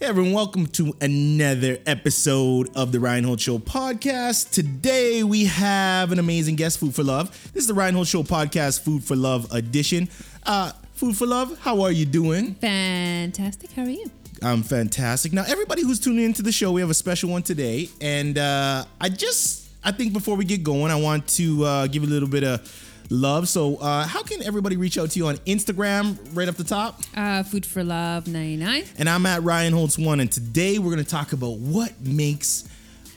Hey everyone, welcome to another episode of the Ryan Holtz Show podcast. Today we have an amazing guest, Food for Love. This is the Ryan Holtz Show podcast, Food for Love edition. Uh, Food for Love, how are you doing? Fantastic. How are you? I'm fantastic. Now, everybody who's tuning into the show, we have a special one today, and uh, I just, I think before we get going, I want to uh, give a little bit of love. So, uh, how can everybody reach out to you on Instagram? Right up the top. Uh, Food for Love 99. and I'm at Ryan Holtz One, and today we're gonna talk about what makes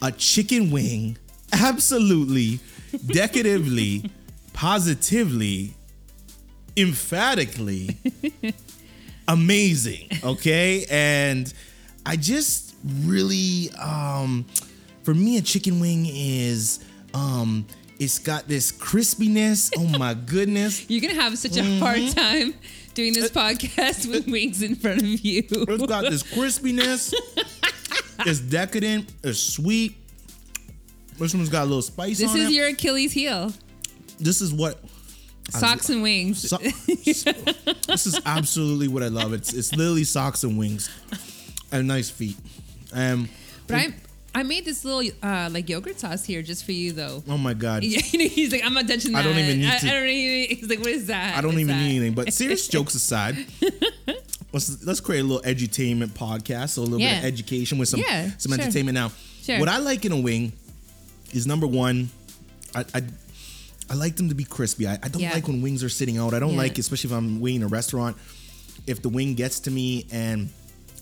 a chicken wing absolutely, decadatively, positively, emphatically amazing. Okay, and I just really, um, for me, a chicken wing is, um, it's got this crispiness. Oh my goodness. You're going to have such a Mm-hmm. hard time doing this podcast with wings in front of you. It's got this crispiness. it's decadent. It's sweet. This one's got a little spice This is it. your Achilles heel. this is what. Socks and wings. So, this is absolutely what I love. It's it's literally socks and wings, and nice feet. Um. But I I made this little uh, like yogurt sauce here just for you though. Oh my god. He's like, I'm not touching that. I don't even need I, to- I don't even. He's like, what is that? I don't What's even that? need anything. But serious jokes aside, let's let's create a little edutainment podcast, so a little bit of education with some Yeah, some sure. entertainment. Now, Sure. what I like in a wing is number one, I. I I like them to be crispy. I, I don't Yeah. like when wings are sitting out. I don't Yeah. like, especially if I'm winging a restaurant, if the wing gets to me and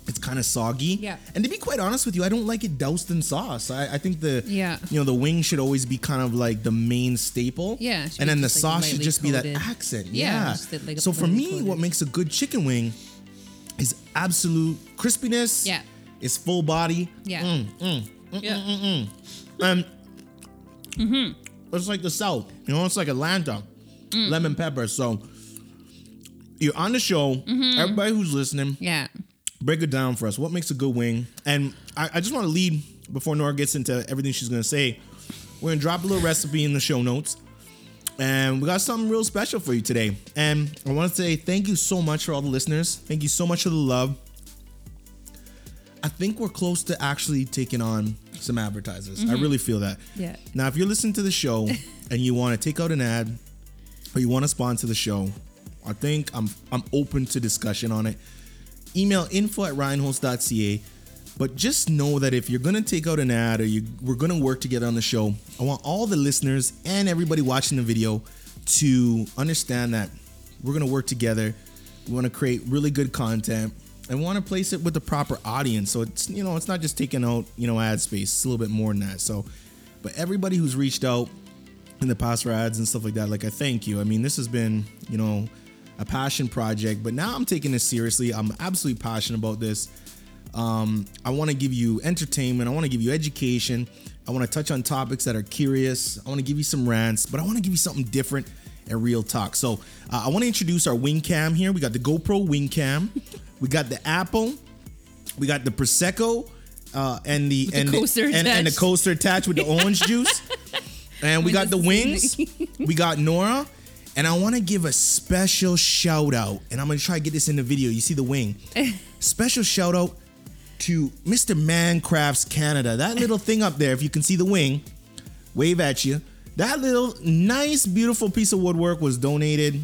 it's kind of soggy. Yeah. And to be quite honest with you, I don't like it doused in sauce. I, I think the Yeah. you know the wing should always be kind of like the main staple. Yeah, And then the just, like, sauce should just be that accent. Yeah, Yeah. like so for me, coated. what makes a good chicken wing is absolute crispiness. Yeah. It's full body. Yeah. Mm, mm, mm, yeah. And Mm-hmm. it's like the South. You know, it's like Atlanta. Mm. Lemon pepper. So you're on the show. Mm-hmm. Everybody who's listening, Yeah. Break it down for us. What makes a good wing? And I, I just want to lead before Nora gets into everything she's going to say. We're going to drop a little recipe in the show notes. And we got something real special for you today. And I want to say thank you so much for all the listeners. Thank you so much for the love. I think we're close to actually taking on some advertisers. I mm-hmm. really feel that. Yeah. Now, if you're listening to the show and you want to take out an ad or you want to sponsor the show, I think I'm I'm open to discussion on it. Email info at ryanholtz.ca. But just know that if you're gonna take out an ad or you we're gonna work together on the show, I want all the listeners and everybody watching the video to understand that we're gonna work together. We want to create really good content and want to place it with the proper audience. So it's you know it's not just taking out you know ad space. It's a little bit more than that. So, but everybody who's reached out in the past for ads and stuff like that, like I thank you. I mean, this has been you know a passion project, but now I'm taking this seriously. I'm absolutely passionate about this. Um, I want to give you entertainment. I want to give you education. I want to touch on topics that are curious. I want to give you some rants, but I want to give you something different and real talk. So uh, I want to introduce our wing cam here. We got the GoPro wing cam. we got the Apple. We got the Prosecco. Uh, and the, the and, coaster and, and the coaster attached with the orange juice. And we got the wings. we got Nora. And I want to give a special shout out. And I'm going to try to get this in the video. You see the wing. special shout out to Mr. Mancrafts Canada. That little thing up there, if you can see the wing, wave at you. That little nice, beautiful piece of woodwork was donated,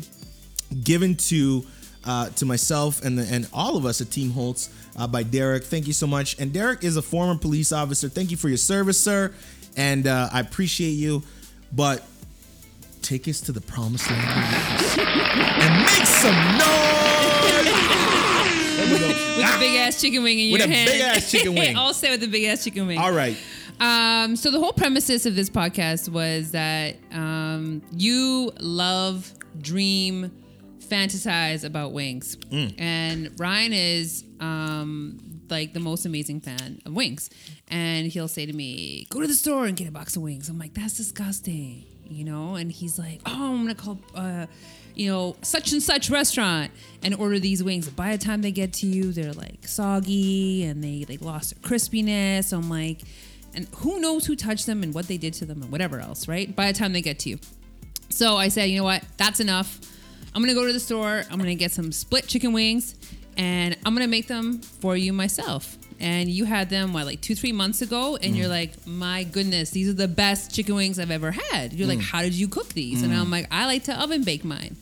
given to uh, to myself and the, and all of us at Team Holtz uh, by Derek. Thank you so much. And Derek is a former police officer. Thank you for your service, sir. And uh, I appreciate you. But take us to the promised land and make some noise. With a big ass chicken wing in With your a hand. big-ass chicken wing. All set with a big ass chicken wing. All right. Um, so the whole premises of this podcast was that um, you love, dream, fantasize about wings, Mm. and Ryan is um, like the most amazing fan of wings, and he'll say to me, "Go to the store and get a box of wings." I'm like, "That's disgusting," you know, and he's like, "Oh, I'm gonna call." Uh, you know, such and such restaurant and order these wings. By the time they get to you, they're like soggy and they like lost their crispiness. I'm like, and who knows who touched them and what they did to them and whatever else, right? By the time they get to you. So I said, you know what? That's enough. I'm gonna go to the store. I'm gonna get some split chicken wings, and I'm gonna make them for you myself. And you had them what like two three months ago, and you're mm. like, my goodness, these are the best chicken wings I've ever had. You're like, mm. how did you cook these? And I'm mm. like, I like to oven bake mine.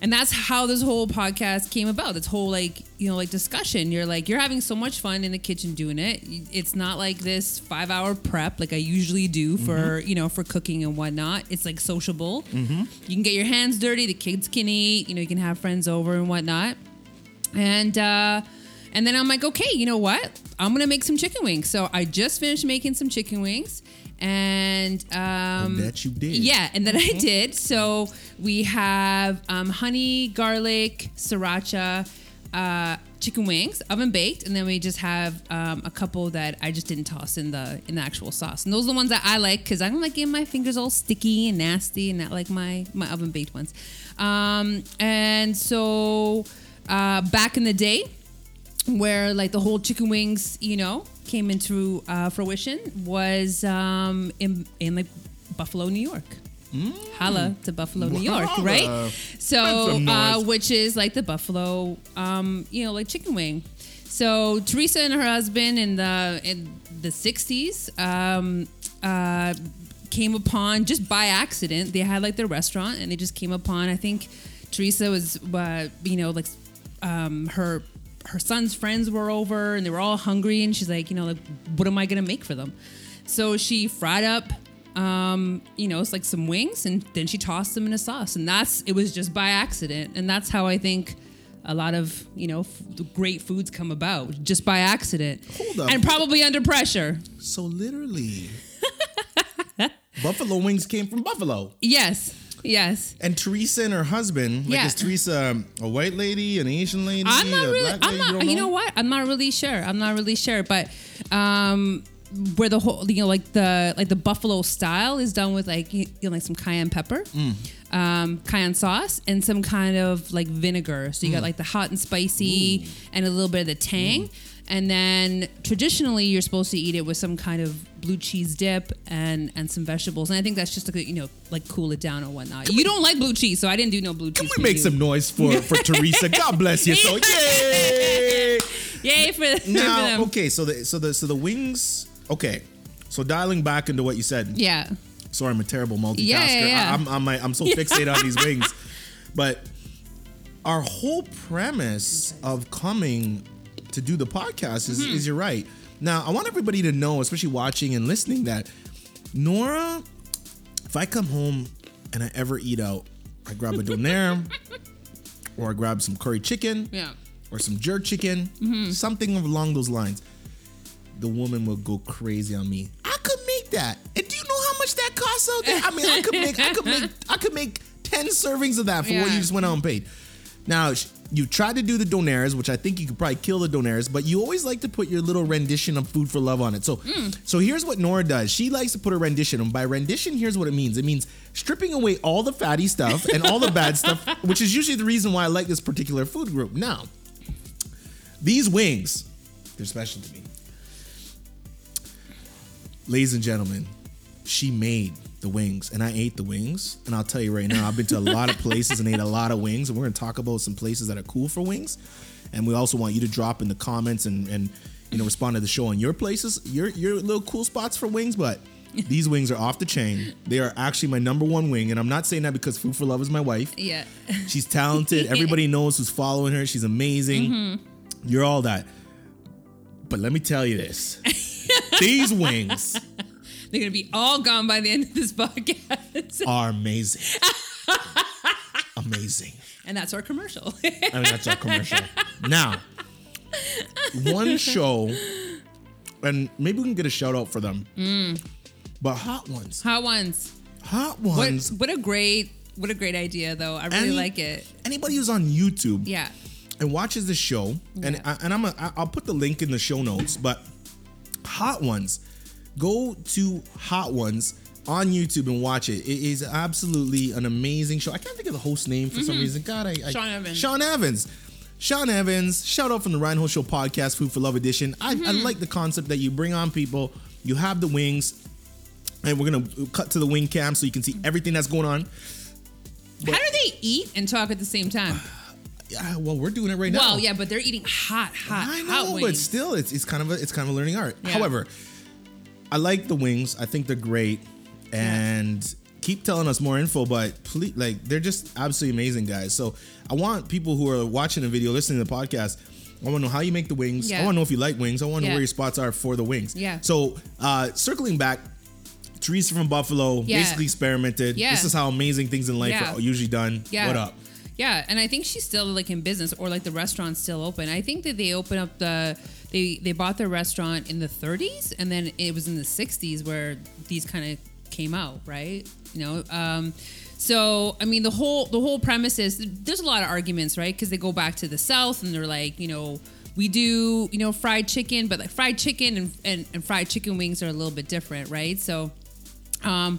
And that's how this whole podcast came about. This whole like, you know, like discussion. You're like, you're having so much fun in the kitchen doing it. It's not like this five hour prep like I usually do mm-hmm. for, you know, for cooking and whatnot. It's like sociable. Mm-hmm. You can get your hands dirty. The kids can eat. You know, you can have friends over and whatnot. And uh and then I'm like, okay, you know what? I'm gonna make some chicken wings. So I just finished making some chicken wings, and um, that you did. yeah, and then I did. So we have um, honey, garlic, sriracha, uh, chicken wings, oven baked, and then we just have um, a couple that I just didn't toss in the in the actual sauce. And those are the ones that I like because I don't like getting my fingers all sticky and nasty, and not like my my oven baked ones. Um, and so uh, back in the day, where like the whole chicken wings, you know, came into uh, fruition was um, in in like Buffalo, New York. Holla to Buffalo, New York, Holla. right? So, uh, which is like the Buffalo, um, you know, like chicken wing. So Teresa and her husband in the in the '60s um, uh, came upon just by accident. They had like their restaurant, and they just came upon. I think Teresa was, uh, you know, like um, her her son's friends were over, and they were all hungry, and she's like, you know, like, what am I gonna make for them? So she fried up, um, you know, it's like some wings, and then she tossed them in a sauce, and that's it was just by accident, and that's how I think a lot of you know f- great foods come about just by accident, Hold up. and probably under pressure. So literally, Buffalo wings came from Buffalo. Yes, yes. And Teresa and her husband, like Yeah. is Teresa a white lady, an Asian lady, I'm not a really. black I'm lady? not. don't You know what? I'm not really sure. I'm not really sure. But um, where the whole, you know, like the like the buffalo style is done with like you know like some cayenne pepper, Mm. um, cayenne sauce, and some kind of like vinegar. So you Mm. got like the hot and spicy and a little bit of the tang. And then traditionally, you're supposed to eat it with some kind of blue cheese dip and and some vegetables. And I think that's just to you know like cool it down or whatnot. you don't like blue cheese, so I didn't do no blue Can cheese. Can we make you. some noise for for Teresa? God bless you. So yay! Yay for, for Now, them. okay, so the so the so the wings. Okay, so dialing back into what you said. Yeah. Sorry, I'm a terrible multitasker. Yeah, yeah, yeah. I, am I'm, I'm so fixated on these wings, but our whole premise of coming to do the podcast is, Mm-hmm. is you're right. Now, I want everybody to know, especially watching and listening, that Nora, if I come home and I ever eat out, I grab a donaire or I grab some curry chicken Yeah. or some jerk chicken, Mm-hmm. something along those lines. The woman will go crazy on me. I could make that. And do you know how much that costs out there? I mean, I could make, I could make, I could make ten servings of that for what you just went out and paid. Now you tried to do the donaires, which I think you could probably kill the donaires, but you always like to put your little rendition of food for love on it. So, Mm. so here's what Nora does. She likes to put a rendition, and by rendition, here's what it means. It means stripping away all the fatty stuff and all the bad stuff, which is usually the reason why I like this particular food group. Now, these wings, they're special to me. Ladies and gentlemen, she made the wings and I ate the wings. And I'll tell you right now, I've been to a lot of places and ate a lot of wings. And we're gonna talk about some places that are cool for wings. And we also want you to drop in the comments and, and you know respond to the show on your places, your your little cool spots for wings, but these wings are off the chain. They are actually my number one wing, and I'm not saying that because Food for Love is my wife. Yeah. She's talented. Everybody knows who's following her. She's amazing. Mm-hmm. You're all that. But let me tell you this. These wings They're gonna be all gone by the end of this podcast. are amazing. amazing. and that's our commercial. I mean, that's our commercial. Now, one show, and maybe we can get a shout out for them. Mm. But Hot Ones. Hot ones. Hot What Ones. what a great what a great idea though. I really Any- like it. Anybody who's on YouTube Yeah. and watches the show, and I, and I'm a, I'll put the link in the show notes. But Hot Ones, go to Hot Ones on YouTube and watch it. It is absolutely an amazing show. I can't think of the host name for some reason. God, I, I Mm-hmm. Sean Evans. Sean Evans. Sean Evans, shout out from the Ryan Holtz Show podcast, Food for Love edition. I, I Mm-hmm. like the concept that you bring on people, you have the wings, and we're gonna cut to the wing cam so you can see everything that's going on. How do they eat and talk at the same time? Yeah, well, we're doing it right now. Well, yeah, but they're eating hot, hot, I hot know, wings. but still, it's it's kind of a it's kind of a learning art. Yeah. However, I like the wings. I think they're great, and keep telling us more info. But please, like, they're just absolutely amazing, guys. So I want people who are watching the video, listening to the podcast. I want to know how you make the wings. I want to know if you like wings. I want to know where your spots are for the wings. Yeah. So, uh, circling back, Teresa from Buffalo Yeah. basically experimented. Yeah. This is how amazing things in life Yeah. are usually done. Yeah. What up? Yeah, and I think she's still like in business, or like the restaurant's still open. I think that they open up the they they bought the restaurant in the 30s, and then it was in the 60s where these kind of came out, right? You know, um, so I mean the whole the whole premise is there's a lot of arguments, right? Because they go back to the South and they're like, you know. We do, you know, fried chicken, but like fried chicken and, and, and fried chicken wings are a little bit different, right? So, um,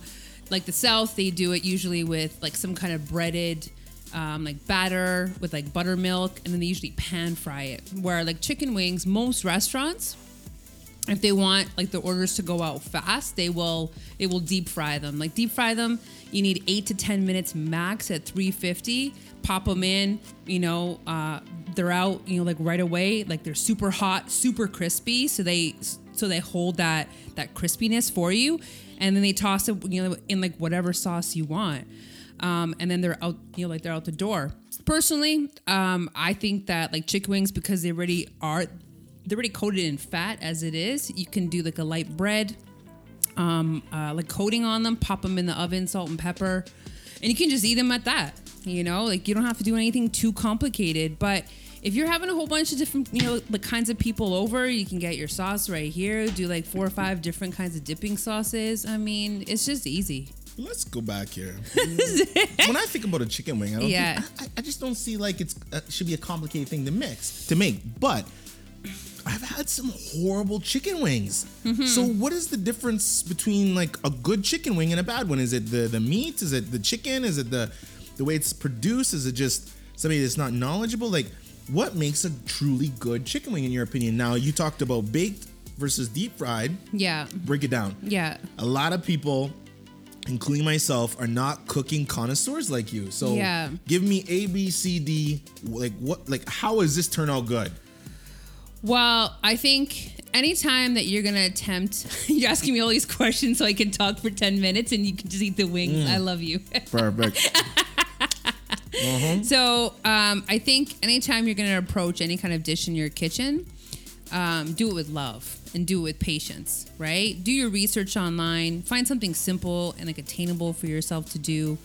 like the South, they do it usually with like some kind of breaded, um, like batter with like buttermilk, and then they usually pan fry it. Where like chicken wings, most restaurants, if they want like the orders to go out fast, they will they will deep fry them. Like deep fry them, you need eight to ten minutes max at 350. Pop them in, you know, uh, they're out, you know, like right away. Like they're super hot, super crispy, so they so they hold that that crispiness for you, and then they toss it, you know, in like whatever sauce you want. Um, and then they're out, you know, like they're out the door. Personally, um, I think that like chicken wings because they already are they're already coated in fat as it is. You can do like a light bread, um, uh, like coating on them, pop them in the oven, salt and pepper, and you can just eat them at that. You know, like you don't have to do anything too complicated. But if you're having a whole bunch of different, you know, the kinds of people over, you can get your sauce right here. Do like four or five different kinds of dipping sauces. I mean, it's just easy. Let's go back here. when I think about a chicken wing, I don't Yeah. think, I, I just don't see like it's uh, should be a complicated thing to mix to make. But I've had some horrible chicken wings. Mm-hmm. So what is the difference between like a good chicken wing and a bad one? Is it the the meat? Is it the chicken? Is it the the way it's produced? Is it just somebody that's not knowledgeable? Like what makes a truly good chicken wing in your opinion? Now you talked about baked versus deep fried. Yeah. Break it down Yeah. a lot of people including myself are not cooking connoisseurs like you so Yeah. give me a b c d like what like how is this turn out good Well, I think anytime that you're gonna attempt, you're asking me all these questions so I can talk for 10 minutes and you can just eat the wings. I love you. perfect So um, I think anytime you're going to approach any kind of dish in your kitchen, um, do it with love and do it with patience, right? Do your research online. Find something simple and like attainable for yourself to do.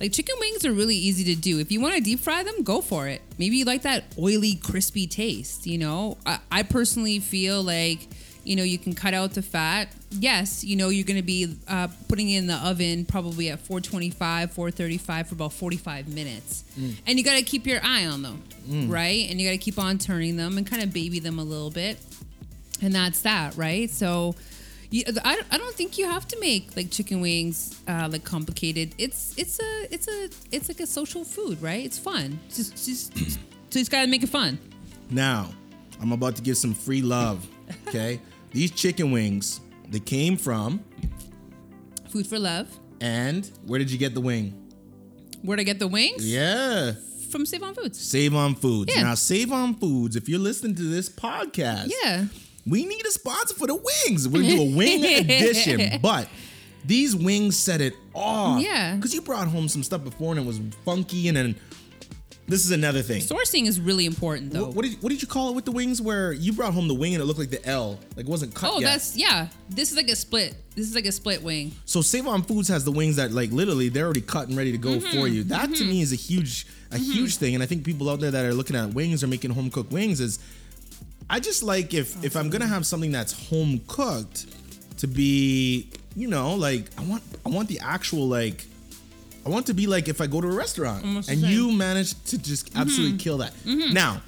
Like chicken wings are really easy to do. If you want to deep fry them, go for it. Maybe you like that oily, crispy taste. You know, I, I personally feel like you know you can cut out the fat. Yes, you know you're going to be uh, putting it in the oven probably at 425, 435 for about 45 minutes, and you got to keep your eye on them, right? And you got to keep on turning them and kind of baby them a little bit and that's that, right? So, you, I, I don't think you have to make like chicken wings uh, like complicated. It's it's a it's a it's like a social food, right? It's fun. It's just, just so you just gotta make it fun. now i'm about to give some free love okay these chicken wings they came from Food for love. and where did you get the wing Where'd I get the wings? yeah From Save on Foods. save on foods Yeah. now save on foods if you're listening to this podcast Yeah. we need a sponsor for the wings. We're gonna do a wing edition, but these wings set it off. Yeah. because you brought home some stuff before and it was funky, and then this is another thing. Sourcing is really important though. What, what did what did you call it with the wings? Where you brought home the wing and it looked like the L, like it wasn't cut oh, yet. that's yeah. This is like a split. This is like a split wing. so Save On Foods has the wings that like literally they're already cut and ready to go Mm-hmm. for you. That to me is a huge a huge thing, and I think people out there that are looking at wings or making home cooked wings is I just like if if I'm gonna have something that's home cooked to be you know like I want I want the actual like I want to be like if I go to a restaurant Almost and you manage to just absolutely kill that. Now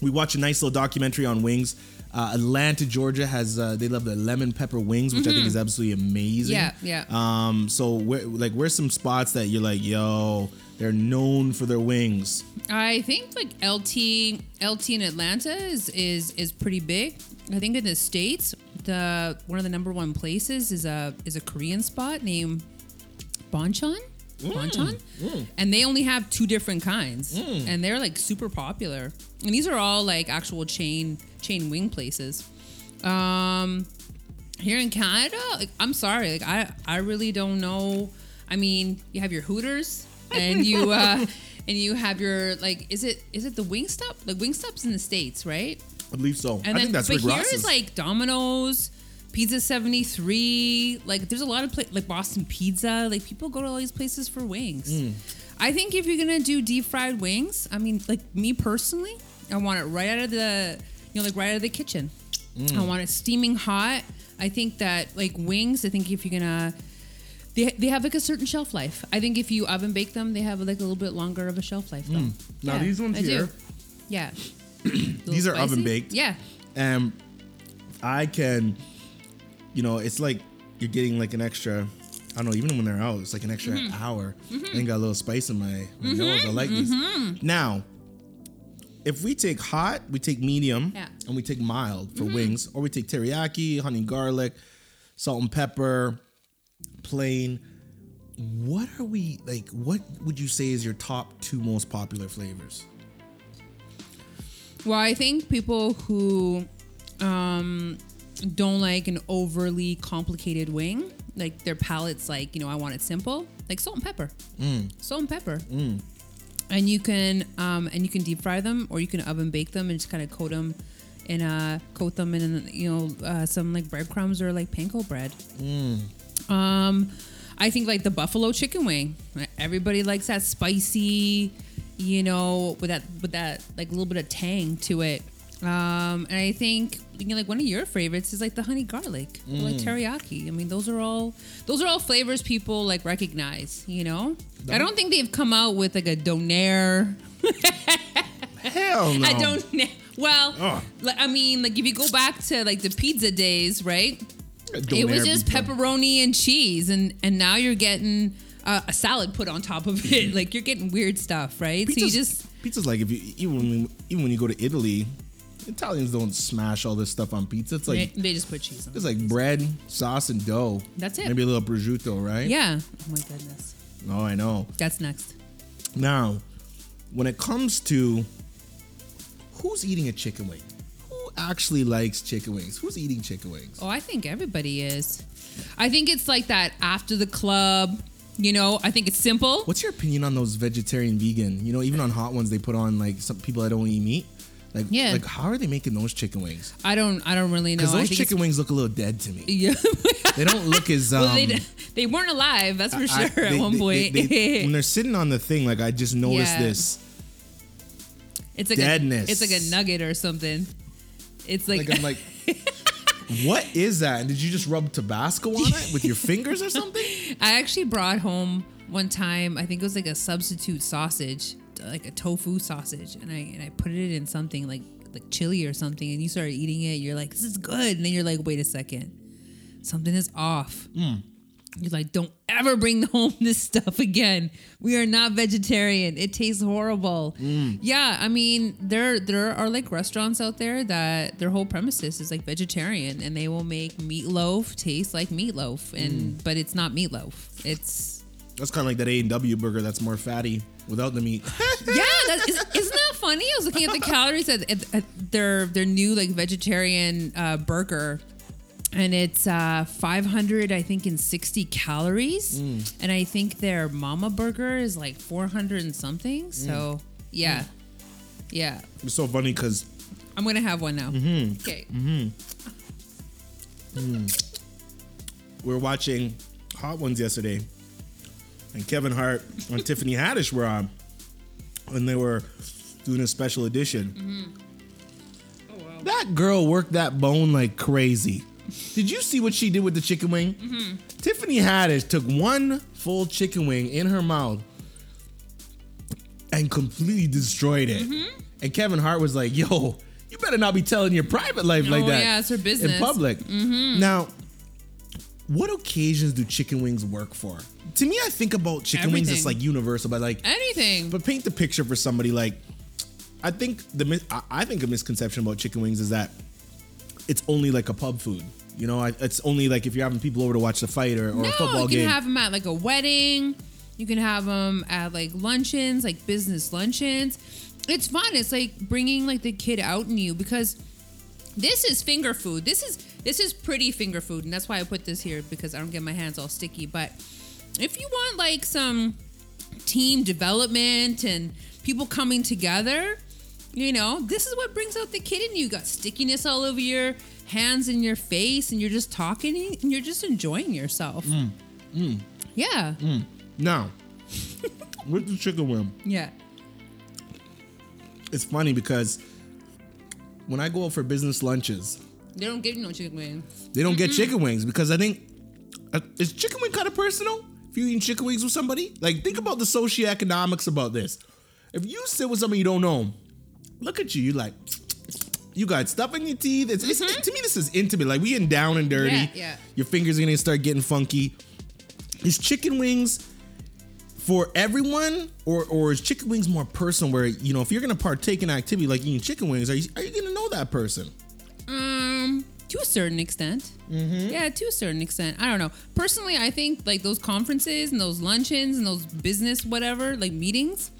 we watch a nice little documentary on wings. Uh, Atlanta, Georgia has uh, they love the lemon pepper wings, which I think is absolutely amazing. Yeah, yeah. Um, so where, like, where's some spots that you're like, yo, they're known for their wings? I think like LT LT in Atlanta is is is pretty big. I think in the states, the one of the number one places is a is a Korean spot named Bonchon. Quanton, and they only have two different kinds, and they're like super popular. And these are all like actual chain chain wing places. Um, here in Canada, like, I'm sorry, like I I really don't know. I mean, you have your Hooters, and you uh, and you have your like, is it is it the Wingstop? Like Wingstop's in the states, right? I believe so. And I then, think that's but Rick here Ross's. is like Domino's, Pizza Seventy Three. Like, there's a lot of pla- like Boston Pizza. Like, people go to all these places for wings. Mm. I think if you're gonna do deep fried wings, I mean, like me personally, I want it right out of the, you know, like right out of the kitchen. Mm. I want it steaming hot. I think that like wings. I think if you're gonna they, they have like a certain shelf life. I think if you oven bake them, they have like a little bit longer of a shelf life though. Mm. Now these ones I do. here- Yeah. These are oven baked. Yeah. and I can, you know, it's like you're getting like an extra. I don't know, even when they're out, it's like an extra Mm-hmm. hour. And got a little spice in my, my nose. I like these. Now, if we take hot, we take medium, Yeah. and we take mild Mm-hmm. for wings, or we take teriyaki, honey garlic, salt and pepper, plain. What are we like? What would you say is your top two most popular flavors? Well, I think people who um, don't like an overly complicated wing, like their palate's like, you know, I want it simple, like salt and pepper. Salt and pepper. And you can um, and you can deep fry them, or you can oven bake them and just kind of coat them in uh coat them in you know uh, some like breadcrumbs or like panko bread. Um, I think like the buffalo chicken wing. Everybody likes that spicy, you know, with that with that like a little bit of tang to it. Um, and I think you know, like one of your favorites is like the honey garlic, or like teriyaki. I mean, those are all those are all flavors people like recognize. You know, I don't think they've come out with like a donair. Hell no. I don't. Well, Ugh. I mean, like if you go back to like the pizza days, right? It was just pizza. pepperoni and cheese, and and now you're getting uh, a salad put on top of it. like you're getting weird stuff, right? so you just pizza's like if you even when, even when you go to Italy, Italians don't smash all this stuff on pizza. It's like they, they just put cheese on. it's like bread, sauce, and dough. That's it. Maybe a little prosciutto, right? Yeah. Oh my goodness. Oh, I know. That's next. Now, when it comes to who's eating a chicken wing, who actually likes chicken wings? Who's eating chicken wings? Oh, I think everybody is. I think it's like that after the club. You know, I think it's simple. What's your opinion on those vegetarian, vegan? You know, even on hot ones, they put on like some people that don't eat meat. Like, Yeah. like how are they making those chicken wings? I don't. I don't really know. Because those chicken wings look a little dead to me. Yeah. They don't look as um, well, they, they weren't alive. That's for I- sure. they- at one they- point, they- when they're sitting on the thing, like I just noticed Yeah. this. it's like deadness. A, it's like a nugget or something. It's like, Like I'm like, what is that? And did you just rub Tabasco on it with your fingers or something? I actually brought home one time. I think it was like a substitute sausage, like a tofu sausage, and I and I put it in something like like chili or something, and you started eating it. You're like, this is good, and then you're like, wait a second, something is off. Hmm. You're like, don't ever bring home this stuff again. We are not vegetarian. It tastes horrible. Hmm. Yeah, I mean, there there are like restaurants out there that their whole premises is like vegetarian, and they will make meatloaf taste like meatloaf, and hmm. but it's not meatloaf. It's That's kind of like that A and W burger that's more fatty without the meat. yeah, that is, isn't that funny? I was looking at the calories at, at, at their their new like vegetarian uh, burger, and it's uh, 500, I think, in 60 calories, mm. and I think their Mama burger is like 400 and something. Mm. So yeah, mm. yeah, It's so funny because I'm gonna have one now. Mm-hmm. Okay, mm-hmm. We're watching Hot Ones yesterday, and Kevin Hart and Tiffany Haddish were on, and they were doing a special edition. Mm-hmm. Oh, that girl worked that bone like crazy. Did you see what she did with the chicken wing? Mm-hmm. Tiffany Haddish took one full chicken wing in her mouth and completely destroyed it. Mm-hmm. And Kevin Hart was like, "Yo, you better not be telling your private life like Oh, that yeah, it's her business. in public." Now, what occasions do chicken wings work for? To me, I think about chicken wings as Everything. like universal, but like, anything. but paint the picture for somebody like. I think the I- I think a misconception about chicken wings is that it's only like a pub food. You know, it's only like if you're having people over to watch the fight or, or no, a football game. you can game. have them at like a wedding. You can have them at like luncheons, like business luncheons. It's fun. It's like bringing like the kid out in you because this is finger food. This is this is pretty finger food, and that's why I put this here because I don't get my hands all sticky. But if you want like some team development and people coming together, you know, this is what brings out the kid in you. You got stickiness all over your hands and your face, and you're just talking and you're just enjoying yourself. Mm, mm. Yeah. Mm. Now, with the chicken wing, Yeah. it's funny because when I go out for business lunches, They don't give you no chicken wings. they don't get chicken wings because I think uh, is chicken wing kind of personal. If you eating chicken wings with somebody, like think about the socioeconomics about this. If you sit with somebody you don't know, look at you, you like. You got stuff in your teeth. It's, it's, to me, this is intimate. Like we getting down and dirty. Yeah, yeah. Your fingers are gonna start getting funky. Is chicken wings for everyone, or or is chicken wings more personal? Where you know, if you're gonna partake in an activity like eating chicken wings, are you are you gonna know that person? To a certain extent. Mm-hmm. Yeah, to a certain extent. I don't know. Personally, I think like those conferences and those luncheons and those business whatever like meetings,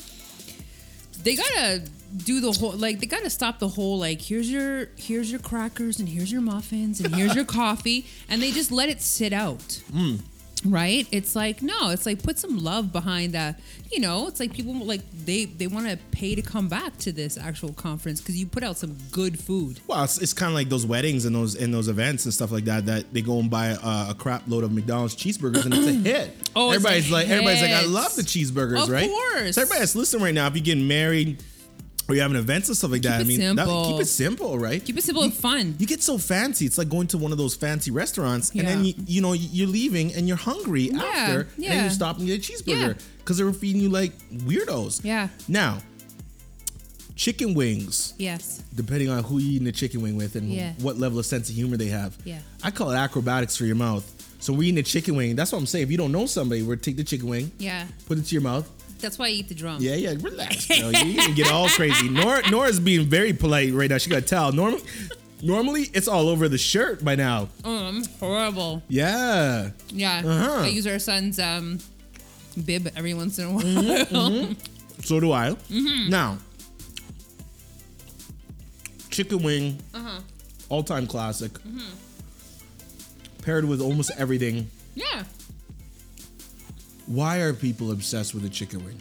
they gotta do the whole like they gotta stop the whole like here's your here's your crackers and here's your muffins and here's your coffee and they just let it sit out. Hmm. Right? It's like no, it's like put some love behind that. You know, it's like people like they they want to pay to come back to this actual conference because you put out some good food. Well, it's, it's kind of like those weddings and those and those events and stuff like that. That they go and buy a, a crap load of McDonald's cheeseburgers and it's a hit. Oh, everybody's like, everybody's like, I love the cheeseburgers, right? Of right? course. So everybody that's listening right now, if you're getting married or you're having events or stuff like that, I mean, that- keep it simple, right? Keep it simple and fun. You get so fancy. It's like going to one of those fancy restaurants, and then you, you know you're leaving and you're hungry after, and then you stop and get a cheeseburger Yeah. because they were feeding you like weirdos. Yeah. Now, chicken wings Yes. depending on who you're eating the chicken wing with and Yeah. what level of sense of humor they have. Yeah. I call it acrobatics for your mouth. So we're eating a chicken wing. That's what I'm saying. If you don't know somebody, we're take the chicken wing, Yeah. put it to your mouth. That's why I eat the drum. Yeah, yeah, relax, girl. You can get all crazy. Nora, Nora's being very polite right now. She got a towel. Normally, normally it's all over the shirt by now. Oh, I'm horrible. Yeah. Yeah. Uh-huh. I use our son's um, bib every once in a while. Mm-hmm. So do I. Mm-hmm. Now, chicken wing, Uh-huh. all time classic, Mm-hmm. paired with almost everything. Yeah. Why are people obsessed with a chicken wing?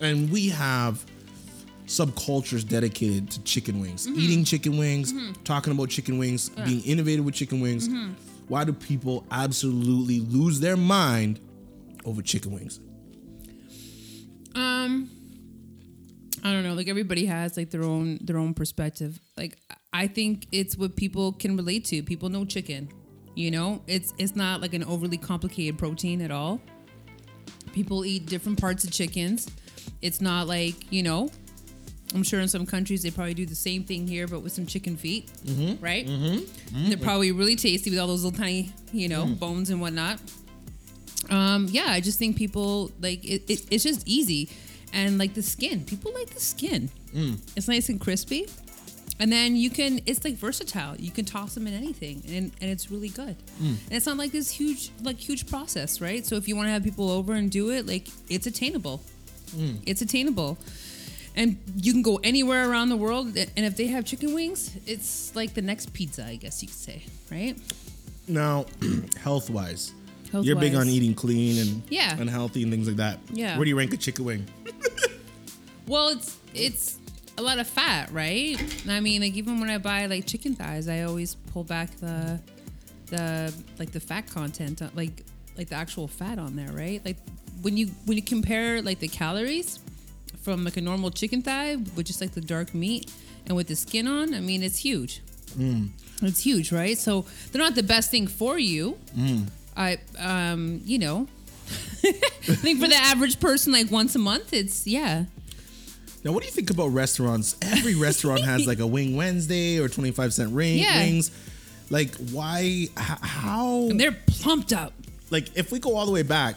And we have subcultures dedicated to chicken wings, mm-hmm. eating chicken wings, mm-hmm. talking about chicken wings, being innovative with chicken wings. Mm-hmm. Why do people absolutely lose their mind over chicken wings? Um, I don't know. Like everybody has like their own their own perspective. Like I think it's what people can relate to. People know chicken. You know, it's it's not like an overly complicated protein at all. People eat different parts of chickens. It's not like you know. I'm sure in some countries they probably do the same thing here, but with some chicken feet, right? Mm-hmm. They're probably really tasty with all those little tiny, you know, bones and whatnot. Um, yeah, I just think people like it, it, it's just easy, and like the skin, people like the skin. It's nice and crispy, and then you can. It's like versatile. You can toss them in anything, and and it's really good. Hmm. And it's not like this huge like huge process, right? So if you want to have people over and do it, like it's attainable. Hmm. It's attainable. And you can go anywhere around the world, and if they have chicken wings, it's like the next pizza, I guess you could say, right? Now, health wise, you're big on eating clean and Yeah. and healthy and things like that. Yeah. Where do you rank a chicken wing? Well, it's it's a lot of fat, right? I mean, like even when I buy like chicken thighs, I always pull back the the like the fat content, uh, like like the actual fat on there, right? Like when you when you compare like the calories from like a normal chicken thigh with just like the dark meat and with the skin on, I mean, it's huge. It's huge, right? So they're not the best thing for you. I, um, you know, I think for the average person, like once a month, it's yeah. Now, what do you think about restaurants? Every restaurant has like a Wing Wednesday or 25 cent ring, Yeah. wings. Like, why? How? And they're plumped up. like if we go all the way back,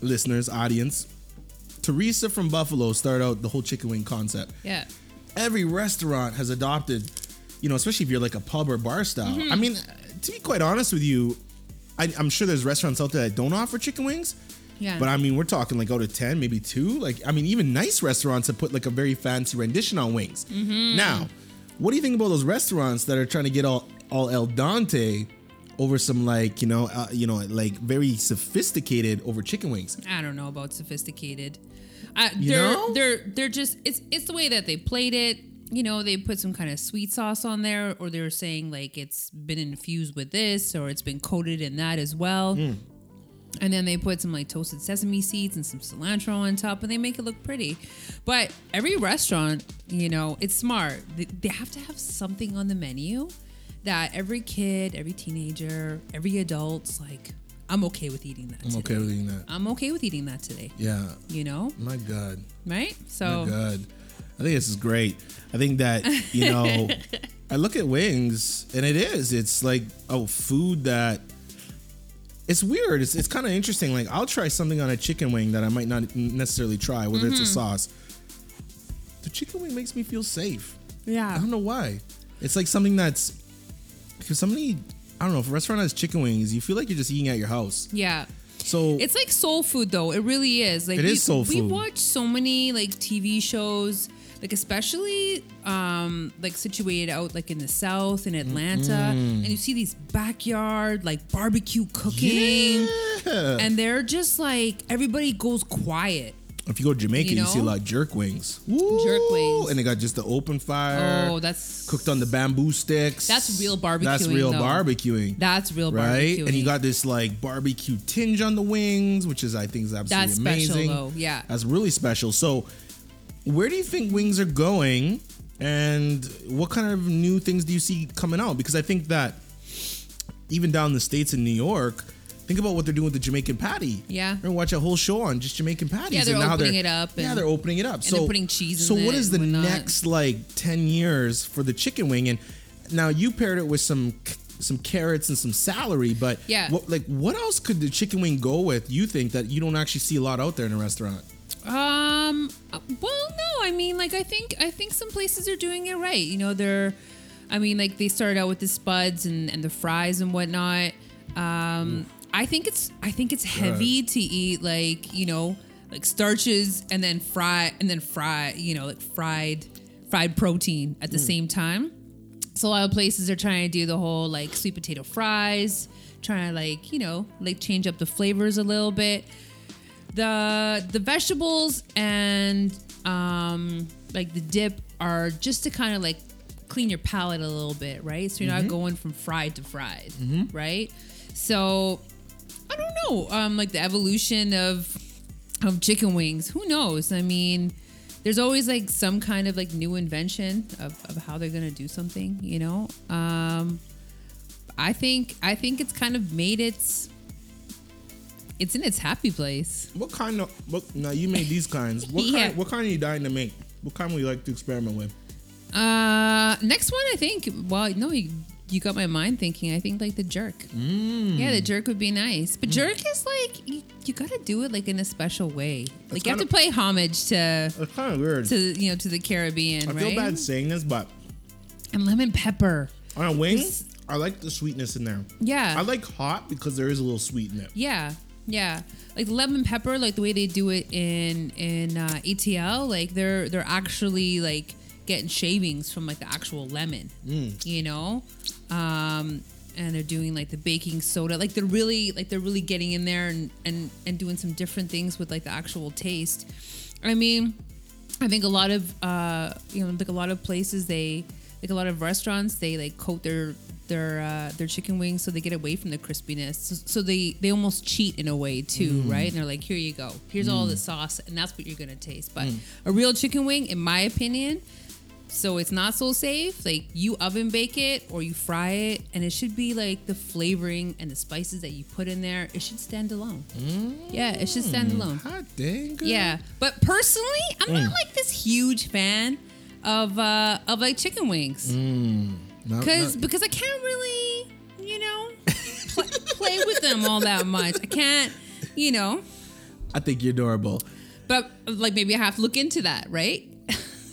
listeners, audience, Teresa from Buffalo started out the whole chicken wing concept. Yeah. Every restaurant has adopted, you know, especially if you're like a pub or bar style. Mm-hmm. I mean, to be quite honest with you, I, I'm sure there's restaurants out there that don't offer chicken wings, Yeah. But I mean, we're talking like out of ten, maybe two. Like, I mean, even nice restaurants have put like a very fancy rendition on wings. Mm-hmm. Now, what do you think about those restaurants that are trying to get all all el Dante over some like you know uh, you know like very sophisticated over chicken wings? I don't know about sophisticated. Uh, You they're know? they're they're just it's it's the way that they played it. You know, they put some kind of sweet sauce on there, or they're saying like it's been infused with this, or it's been coated in that as well. Hmm. And then they put some like toasted sesame seeds and some cilantro on top, and they make it look pretty. But every restaurant, you know, it's smart. They, have to have something on the menu that every kid, every teenager, every adult's like, I'm okay with eating that. I'm today. okay with eating that. I'm okay with eating that today. Yeah. You know, My God. right? So. My God. I think this is great. I think that, you know, I look at wings and it is. It's like oh food that it's weird. It's, it's kind of interesting. Like I'll try something on a chicken wing that I might not necessarily try, whether it's a Mm-hmm. sauce. The chicken wing makes me feel safe. Yeah, I don't know why. It's like something that's because somebody I don't know if a restaurant has chicken wings, you feel like you're just eating at your house. yeah. So It's like soul food, though. It really is. Like It we, is soul We watch so many like TV shows, like especially um like situated out like in the south in Atlanta, and you see these backyard like barbecue cooking, yeah. and they're just like everybody goes quiet. If you go to Jamaica, you, You see a lot of jerk wings. Jerk wings. And they got just the open fire. Oh, that's cooked on the bamboo sticks. That's real barbecuing. That's real though. barbecuing. that's real right? barbecue. And you got this like barbecue tinge on the wings, which is I think is absolutely That's special, amazing. though. Yeah. That's really special. So where do you think wings are going? And what kind of new things do you see coming out? Because I think that even down in the States in New York, think about what they're doing with the Jamaican patty. Yeah. We're watch a whole show on just Jamaican patties. Yeah, they're and now opening it up yeah, they're opening it up. so they're putting cheese in So what is the next like ten years for the chicken wing? And now you paired it with some some carrots and some celery, but Yeah. what, like what else could the chicken wing go with? You think that you don't actually see a lot out there in a restaurant? Um. Well, no. I mean, like, I think I think some places are doing it right. You know, they're. I mean, like they started out with the spuds and and the fries and whatnot. Um. I think it's I think it's heavy to eat like you know like starches and then fry and then fry you know like fried fried protein at the same time. So a lot of places are trying to do the whole like sweet potato fries, trying to like you know like change up the flavors a little bit the the vegetables and um like the dip are just to kind of like clean your palate a little bit right? So you're not going from fried to fried right? So i don't know um like the evolution of of chicken wings who knows? I mean there's always like some kind of like new invention of, of how they're gonna do something you know? Um i think i think it's kind of made its it's in its happy place What kind of what, now you made these kinds? What Yeah. kind? What kind are you dying to make? What kind would you like to experiment with? Uh, next one, I think. Well, no, you, you got my mind thinking. I think like the jerk. Yeah, the jerk would be nice, but jerk is like you, you got to do it like in a special way. Like you have to pay homage to It's kind of weird. to you know to the Caribbean, I right? feel bad saying this, but And lemon pepper. on a wing, I like the sweetness in there. Yeah. I like hot because there is a little sweet in it. Yeah, yeah. Like lemon pepper, like the way they do it in in uh, ATL, like they're they're actually like getting shavings from like the actual lemon, you know, um, and they're doing like the baking soda, like they're really like they're really getting in there and and and doing some different things with like the actual taste. I mean, I think a lot of uh, you know, like a lot of places they like a lot of restaurants they like coat their their uh, their chicken wings so they get away from the crispiness. So, so they they almost cheat in a way too, mm. right? And they're like, here you go, here's all the mm. sauce, and that's what you're gonna taste. But mm. a real chicken wing, in my opinion. So it's not so safe. Like you oven bake it or you fry it, and it should be like the flavoring and the spices that you put in there. It should stand alone. Yeah, it should stand alone. Hot dang. Yeah, but personally, I'm not like this huge fan of uh of like chicken wings No, because no. because I can't really you know pl- play with them all that much. I can't you know, I think you're adorable. but like maybe I have to look into that, right?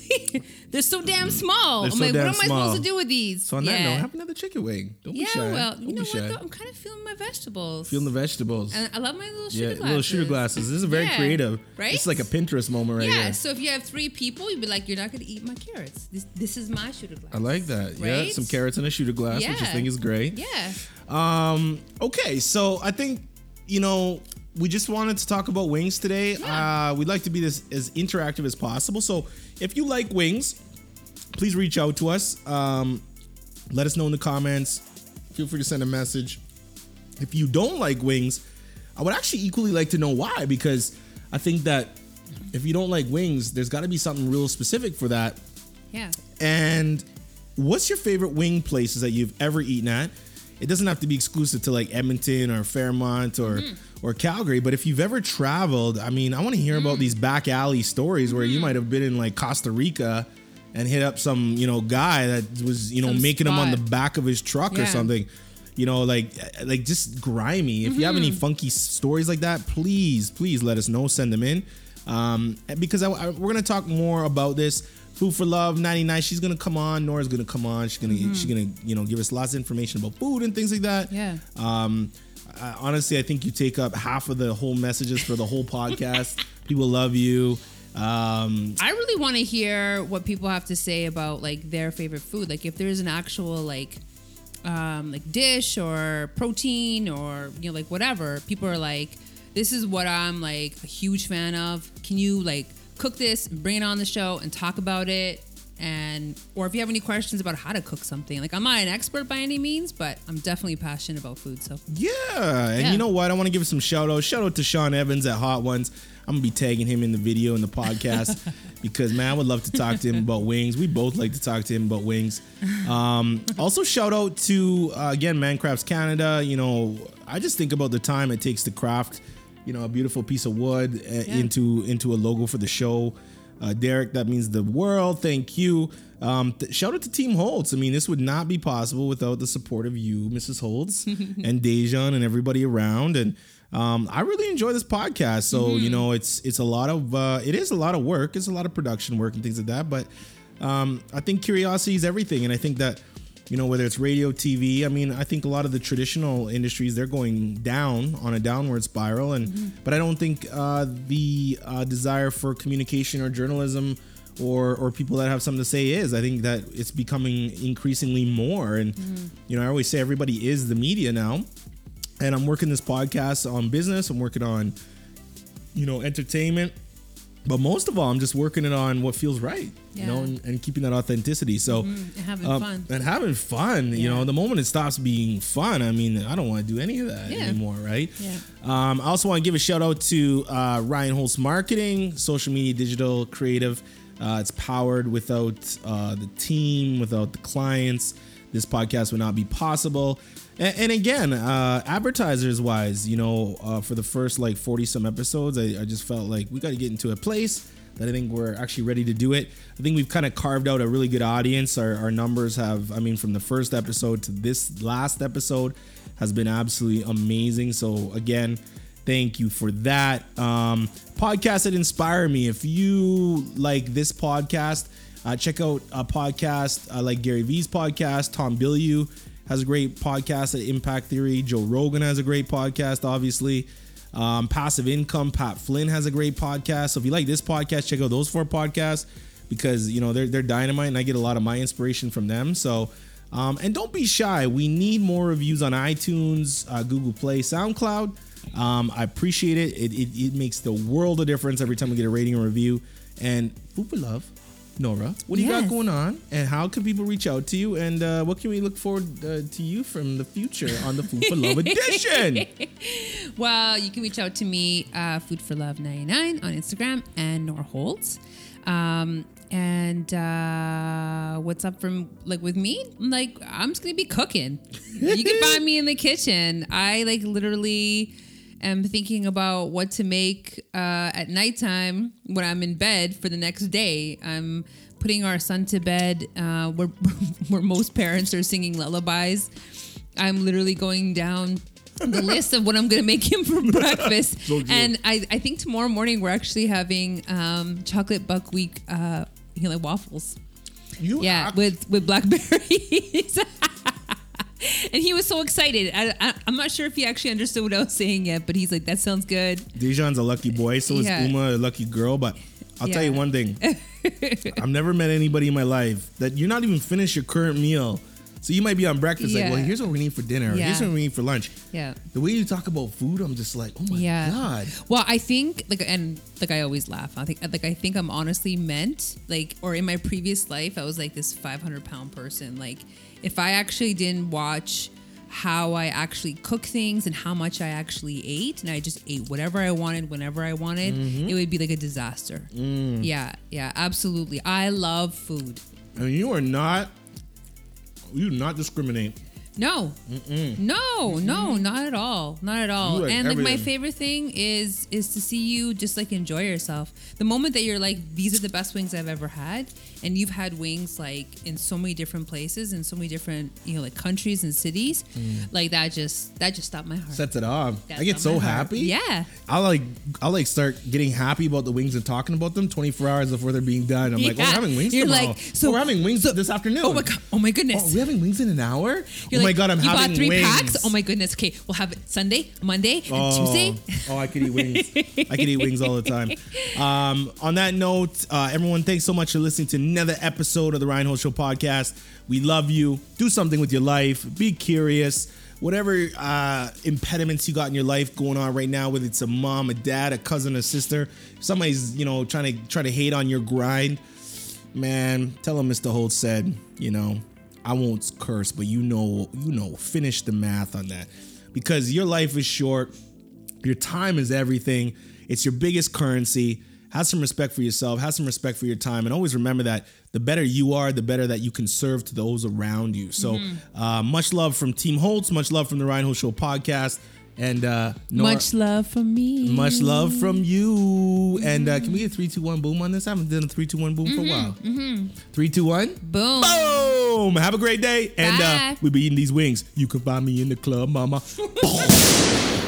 They're so damn small. They're I'm so like, damn what am I small. supposed to do with these? So on that yeah. note, have another chicken wing. Don't yeah, be shy. well, Don't you know be shy. what though? I'm kind of feeling my vegetables. Feeling the vegetables. and I love my little shooter yeah, glasses. little shooter glasses. This is very Yeah, creative. right? It's like a Pinterest moment right yeah, here. so if you have three people, you'd be like, you're not going to eat my carrots. This this is my shooter glass. I like that. Yeah, Right? some carrots in a shooter glass, which I Yeah. think is great. Yeah. Um, okay, so I think you know we just wanted to talk about wings today. Yeah. Uh, we'd like to be this as interactive as possible. So if you like wings, please reach out to us. Um, let us know in the comments. Feel free to send a message. If you don't like wings, I would actually equally like to know why because I think that if you don't like wings, there's got to be something real specific for that. Yeah. And what's your favorite wing places that you've ever eaten at? It doesn't have to be exclusive to like Edmonton or Fairmont or mm-hmm. or Calgary, but if you've ever traveled, I mean, I want to hear about mm. these back alley stories where you mm-hmm. might have been in like Costa Rica and hit up some, you know, guy that was, you know, Some making them on the back of his truck or something. You know, like like just grimy. If you have any mm-hmm. funky stories like that, please, please let us know. Send them in, um, because I, I- we're gonna talk more about this. Food for Love 99. She's gonna come on. Nora's gonna come on. She's gonna she's gonna you know give us lots of information about food and things like that. Yeah. Um, I, honestly, I think you take up half of the whole messages for the whole podcast. People love you. Um, I really want to hear what people have to say about like their favorite food. Like if there's an actual like um like dish or protein or you know like whatever, people are like this is what I'm like a huge fan of. Can you like cook this bring it on the show and talk about it? And or if you have any questions about how to cook something, like I'm not an expert by any means, but I'm definitely passionate about food. So Yeah, and Yeah. you know what? I want to give some shout out. Shout out to Sean Evans at Hot Ones. I'm gonna be tagging him in the video in the podcast because man, I would love to talk to him about wings. We both like to talk to him about wings. Um, also, shout out to uh, again Mancrafts Canada. You know, I just think about the time it takes to craft, you know, a beautiful piece of wood uh, into into a logo for the show. Uh, Derek, that means the world. Thank you. Um, th- shout out to Team Holtz. I mean, this would not be possible without the support of you, Mrs. Holtz, and Dejan, and everybody around. And um, I really enjoy this podcast. So you know, it's it's a lot of uh, it is a lot of work. It's a lot of production work and things like that. But um, I think curiosity is everything, and I think that you know whether it's radio, TV. I mean, I think a lot of the traditional industries they're going down on a downward spiral, and but I don't think uh, the uh, desire for communication or journalism or or people that have something to say is. I think that it's becoming increasingly more, and you know, I always say everybody is the media now, and I'm working this podcast on business. I'm working on you know entertainment. But most of all, I'm just working it on what feels right, you know, and, and keeping that authenticity. So, and having um, fun. and having fun. You know, the moment it stops being fun, I mean, I don't want to do any of that Yeah. anymore, right? Yeah. Um, I also want to give a shout out to uh, Ryan Holtz Marketing, social media, digital, creative. Uh, it's powered without uh, the team, without the clients. This podcast would not be possible. And, and again, uh, advertisers wise, you know, uh, for the first like 40 some episodes, I, I just felt like we got to get into a place that I think we're actually ready to do it. I think we've kind of carved out a really good audience. Our, our numbers have, I mean, from the first episode to this last episode has been absolutely amazing. So again, thank you for that. Um, podcasts that inspire me. If you like this podcast, uh, check out a podcast uh, like Gary Vee's podcast. Tom Bilyeu has a great podcast at Impact Theory. Joe Rogan has a great podcast, obviously. Um, Passive Income, Pat Flynn has a great podcast. So if you like this podcast, check out those four podcasts because you know they're they're dynamite, and I get a lot of my inspiration from them. So. Um, and don't be shy. We need more reviews on iTunes, uh, Google Play, SoundCloud. Um, I appreciate it. It, it. it makes the world of difference every time we get a rating and review. And for love, Nora, what do you got going on? And how can people reach out to you? And uh, what can we look forward uh, to you from the future on the Food for Love edition? Well, you can reach out to me, uh, Food for Love 99 on Instagram and Nor Holtz. Um, and uh, what's up from like with me? Like I'm just gonna be cooking. you can find me in the kitchen. I like literally am thinking about what to make uh, at nighttime when I'm in bed for the next day. I'm putting our son to bed uh, where where most parents are singing lullabies. I'm literally going down the list of what I'm gonna make him for breakfast. So and I, I think tomorrow morning we're actually having um, chocolate buckwheat uh, he like waffles. You Yeah, with with blackberries. and he was so excited. I, I'm not sure if he actually understood what I was saying yet, but he's like, "That sounds good." Dejan's a lucky boy, so is Uma a lucky girl. But I'll tell you one thing: I've never met anybody in my life that you're not even finished your current meal. So you might be on breakfast, like, well, here's what we need for dinner. or Here's what we need for lunch. Yeah. The way you talk about food, I'm just like, oh my Yeah. god. Well, I think like and like I always laugh. I think like I think I'm honestly meant like or in my previous life I was like this 500 pound person. Like if I actually didn't watch how I actually cook things and how much I actually ate and I just ate whatever I wanted whenever I wanted, Mm-hmm. it would be like a disaster. Mm. Yeah, yeah, absolutely. I love food. I mean, you are not. You do not discriminate. No, no, no, not at all, not at all. Like and like my favorite thing is is to see you just like enjoy yourself. The moment that you're like, these are the best wings I've ever had, and you've had wings like in so many different places in so many different you know like countries and cities, mm. like that just that just stopped my heart. Sets it off. That I get so happy. Yeah, I like I like start getting happy about the wings and talking about them 24 hours before they're being done. I'm like, oh, we're having wings You're tomorrow. like, so so- we're having wings so- this afternoon. Oh my god! Oh my goodness! Oh, we're having wings in an hour. You're oh my god, I'm you having bought three wings. packs. Oh my goodness! Okay, we'll have it Sunday, Monday, and Oh, Tuesday. oh, I could eat wings. I could eat wings all the time. Um, on that note, uh, everyone, thanks so much for listening to another episode of the Ryan Holtz Show podcast. We love you. Do something with your life. Be curious. Whatever uh, impediments you got in your life going on right now, whether it's a mom, a dad, a cousin, a sister, somebody's you know trying to try to hate on your grind, man. Tell them Mr. Holtz said, you know, I won't curse, but you know, you know, finish the math on that because your life is short. Your time is everything. It's your biggest currency. Have some respect for yourself. Have some respect for your time, and always remember that the better you are, the better that you can serve to those around you. So, uh, much love from Team Holtz. Much love from the Ryan Holtz Show podcast, and uh, Nora, Much love from me. much love from you. And uh, can we get three, two, one, boom on this? I haven't done a three, two, one, boom for a while. Three, two, one. Boom. Boom! Have a great day, and uh, we'll be eating these wings. You can find me in the club, mama.